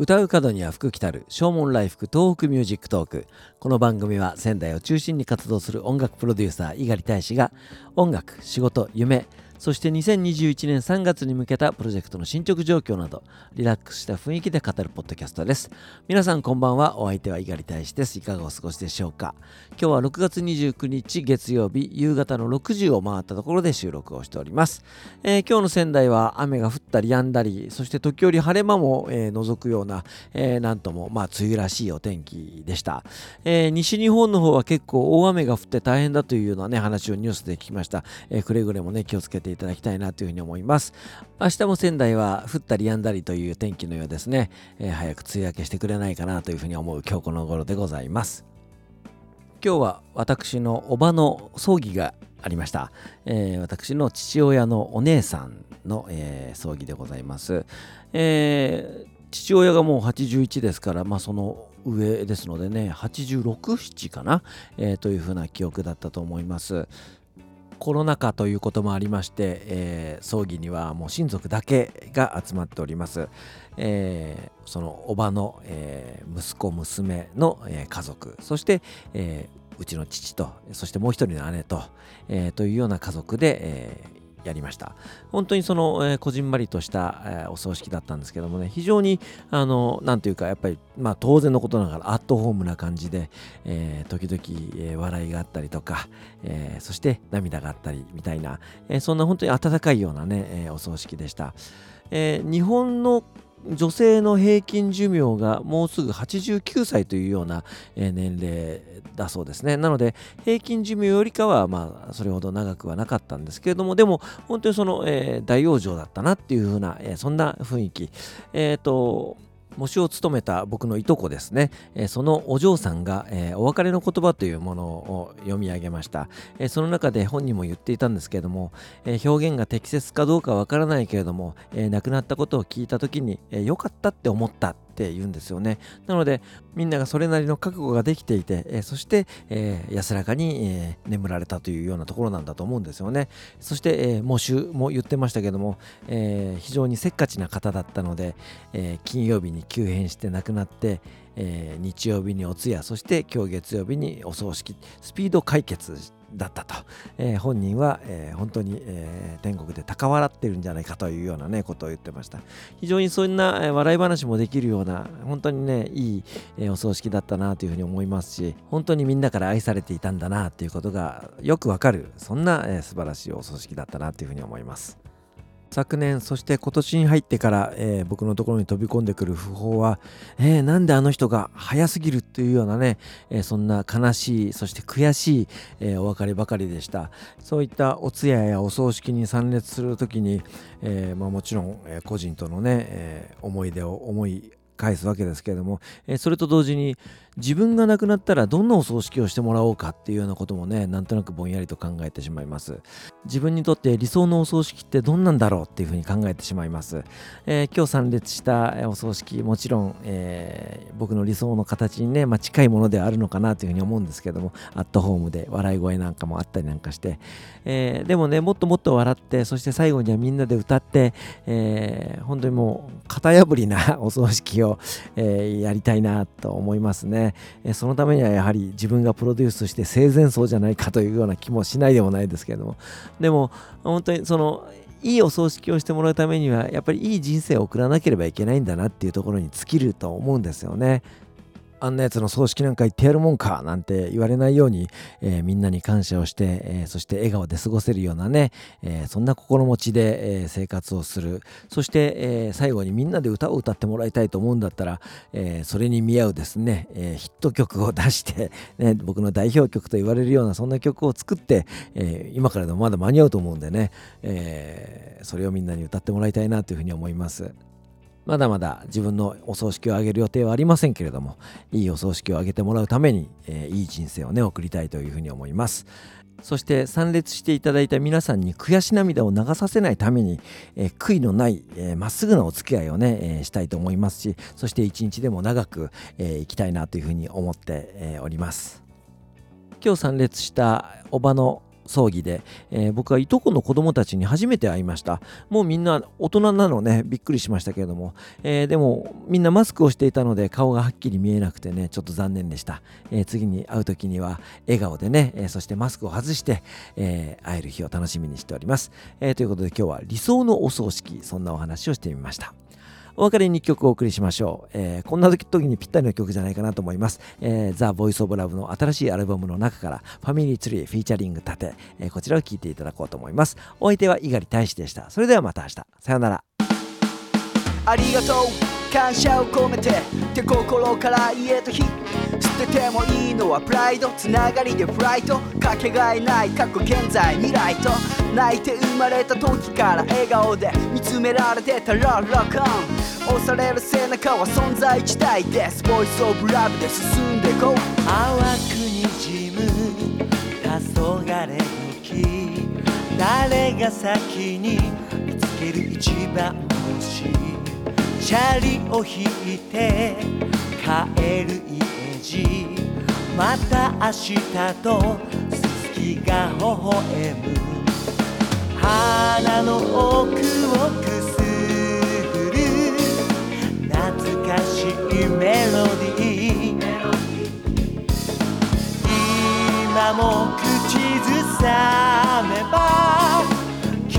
歌う角には福来たる唱門来福 TOHOKU MUSIC TALK。この番組は仙台を中心に活動する音楽プロデューサー猪狩大使が音楽仕事夢そして2021年3月に向けたプロジェクトの進捗状況などリラックスした雰囲気で語るポッドキャストです。皆さんこんばんは。お相手は猪狩大使です。いかがお過ごしでしょうか。今日は6月29日月曜日夕方の6時を回ったところで収録をしております、えー、今日の仙台は雨が降ったり止んだりそして時折晴れ間も、えー、覗くような、えー、なんともまあ梅雨らしいお天気でした、えー、西日本の方は結構大雨が降って大変だというようなね話をニュースで聞きました、えー、くれぐれもね気をつけてていただきたいなというふうに思います。明日も仙台は降ったり止んだりという天気のようですね。えー、早く梅雨明けしてくれないかなというふうに思う今日この頃でございます。今日は私のおばの葬儀がありました、えー、私の父親のお姉さんの、えー、葬儀でございます、えー、父親がもう81ですから、まあ、その上ですのでね86、7かな、えー、というふうな記憶だったと思いますコロナ禍ということもありまして、えー、葬儀にはもう親族だけが集まっております。えー、そのおばの、えー、息子娘の、え家族そして、えうちの父とそしてもう一人の姉と、えというような家族で、えやりました。本当にその、えー、こじんまりとした、えー、お葬式だったんですけどもね非常にあのなんというかやっぱりまあ当然のことながらアットホームな感じで、えー、時々、え、笑いがあったりとか、え、そして涙があったりみたいな、え、そんな本当に温かいようなね、え、お葬式でした、え、日本の女性の平均寿命がもうすぐ89歳というような年齢だそうですね。なので平均寿命よりかはまあそれほど長くはなかったんですけれどもでも本当にその、えー、大往生だったなっていうふうな、えー、そんな雰囲気。えっ、ー、と喪主を務めた僕のいとこですね、えー、そのお嬢さんが、えー、お別れの言葉というものを読み上げました、えー、その中で本人も言っていたんですけれども、え表現が適切かどうかわからないけれども、え亡くなったことを聞いた時に、え良かったって思った。っって言うんですよね。なのでみんながそれなりの覚悟ができていて、え、そして、え、安らかに、え、眠られたというようなところなんだと思うんですよね。そして、えー、喪主も言ってましたけども、え、非常にせっかちな方だったので、え、金曜日に急変して亡くなって、え、日曜日にお通夜そして今日月曜日にお葬式スピード解決してだったと、えー、本人は、えー、本当に、えー、天国で高笑ってるんじゃないかというようなねことを言ってました。非常にそんな、笑い話もできるような本当にねいい、えお葬式だったなというふうに思いますし本当にみんなから愛されていたんだなということがよくわかるそんな、え素晴らしいお葬式だったなというふうに思います。昨年そして今年に入ってから、えー、僕のところに飛び込んでくる訃報は、えー、なんであの人が早すぎるというようなね、えー、そんな悲しいそして悔しい、えお別ればかりでした。そういったお通夜やお葬式に参列する時に、えまあ、もちろん、え個人とのね、え思い出を思い返すわけですけれども、えそれと同時に自分が亡くなったらどんなお葬式をしてもらおうかっていうようなこともねなんとなくぼんやりと考えてしまいます。自分にとって理想のお葬式ってどんなんだろうっていうふうに考えてしまいます、えー、今日参列したお葬式もちろん、えー、僕の理想の形にね、まあ、近いものではあるのかなというふうに思うんですけどもアットホームで笑い声なんかもあったりなんかして、えー、でもねもっともっと笑ってそして最後にはみんなで歌って、えー、本当にもう型破りなお葬式を、え、やりたいなと思いますね。えそのためにはやはり自分がプロデュースして生前葬じゃないかというような気もしないでもないですけれどもでも本当にそのいいお葬式をしてもらうためにはやっぱりいい人生を送らなければいけないんだなっていうところに尽きると思うんですよね。あんなやつの葬式なんか行ってやるもんかなんて言われないように、えー、みんなに感謝をして、えー、そして笑顔で過ごせるようなね、えー、そんな心持ちで、え生活をするそして、え最後にみんなで歌を歌ってもらいたいと思うんだったら、えそれに見合うですね、えヒット曲を出して、ね、僕の代表曲と言われるようなそんな曲を作って、え今からでもまだ間に合うと思うんでね、えそれをみんなに歌ってもらいたいなというふうに思います。まだまだ自分のお葬式を挙げる予定はありませんけれどもいいお葬式を挙げてもらうために、えー、いい人生をね送りたいというふうに思います。そして参列していただいた皆さんに悔し涙を流させないために、えー、悔いのないま、えー、っすぐなお付き合いをね、えー、したいと思いますしそして一日でも長く、えー、生きたいなというふうに思って、えー、おります。今日参列したおばの葬儀で、えー、僕はいとこの子供たちに初めて会いました。もうみんな大人なのねびっくりしましたけれども、えー、でもみんなマスクをしていたので顔がはっきり見えなくてねちょっと残念でした、えー、次に会う時には笑顔でね、え、そしてマスクを外して、え、会える日を楽しみにしております、え、ということで今日は理想のお葬式そんなお話をしてみました。お別れに曲をお送りしましょう。えー、こんな時にぴったりの曲じゃないかなと思います。えー、ザ・ボイス・オブ・ラブの新しいアルバムの中から、ファミリーツリーフィーチャリング盾、えー、こちらを聴いていただこうと思います。お相手は猪狩大使でした。それではまた明日。さようなら。ありがとう感謝を込めて手心から家と日捨ててもいいのはプライドつながりでフライトかけがえない過去現在未来と泣いて生まれた時から笑顔で見つめられてたらロックオン。押される背中は存在自体です。ボイスオブラブで進んでこう。淡くにじむ黄昏時誰が先に見つける一番星チャリを引いて帰る家路。また明日とすすきが微笑む。鼻の奥をくすぐる懐かしいメロディー今も口ずさめば君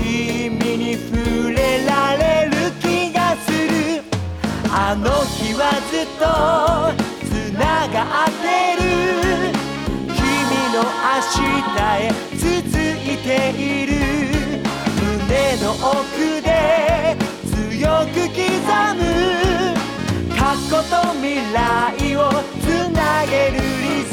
に触れられる気がするあの日はずっとつながってる君の明日へ続いている奥で強く刻む過去と未来をつなげるリズ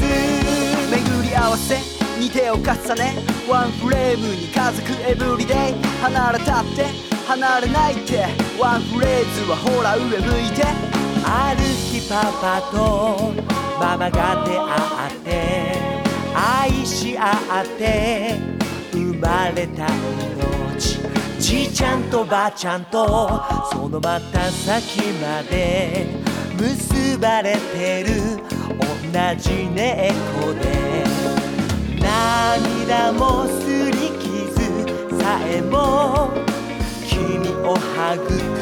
ム。巡り合わせに手を重ねワンフレームに家族エブリデイ。離れたって離れないって。ワンフレーズはほら上向いて。ある日パパとママが出会って。愛し合って生まれた命。じいちゃんとばあちゃんとそのまた先まで結ばれてる同じ猫で涙もすり傷さえも君を育ん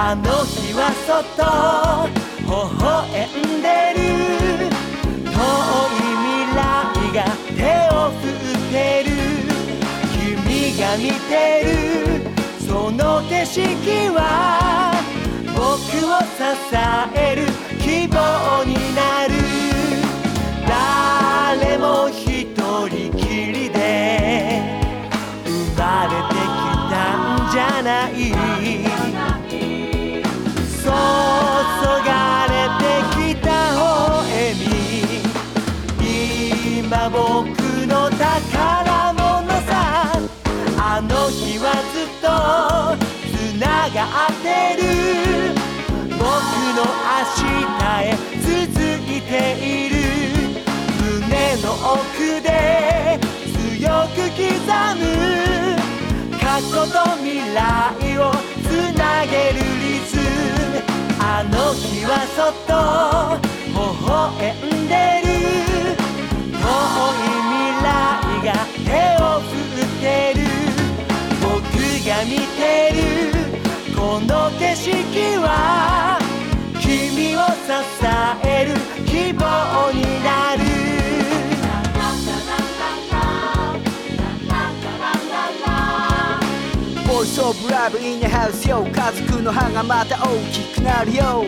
あの日は外微笑んでる。遠い未来が手を振ってる。君が見てる。その景色は僕を支える。僕の宝物さあの日はずっとつながってる僕の明日へ続いている胸の奥で強く刻む過去と未来をつなげるリズムあの日はそっと微笑んでる見てるこの景色は君を支える希望になる。ボイスオブラブインハウスよ家族の歯がまた大きくなるよ。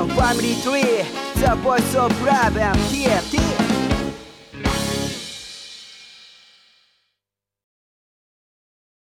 ファミリートリー The Voice of Love and TNT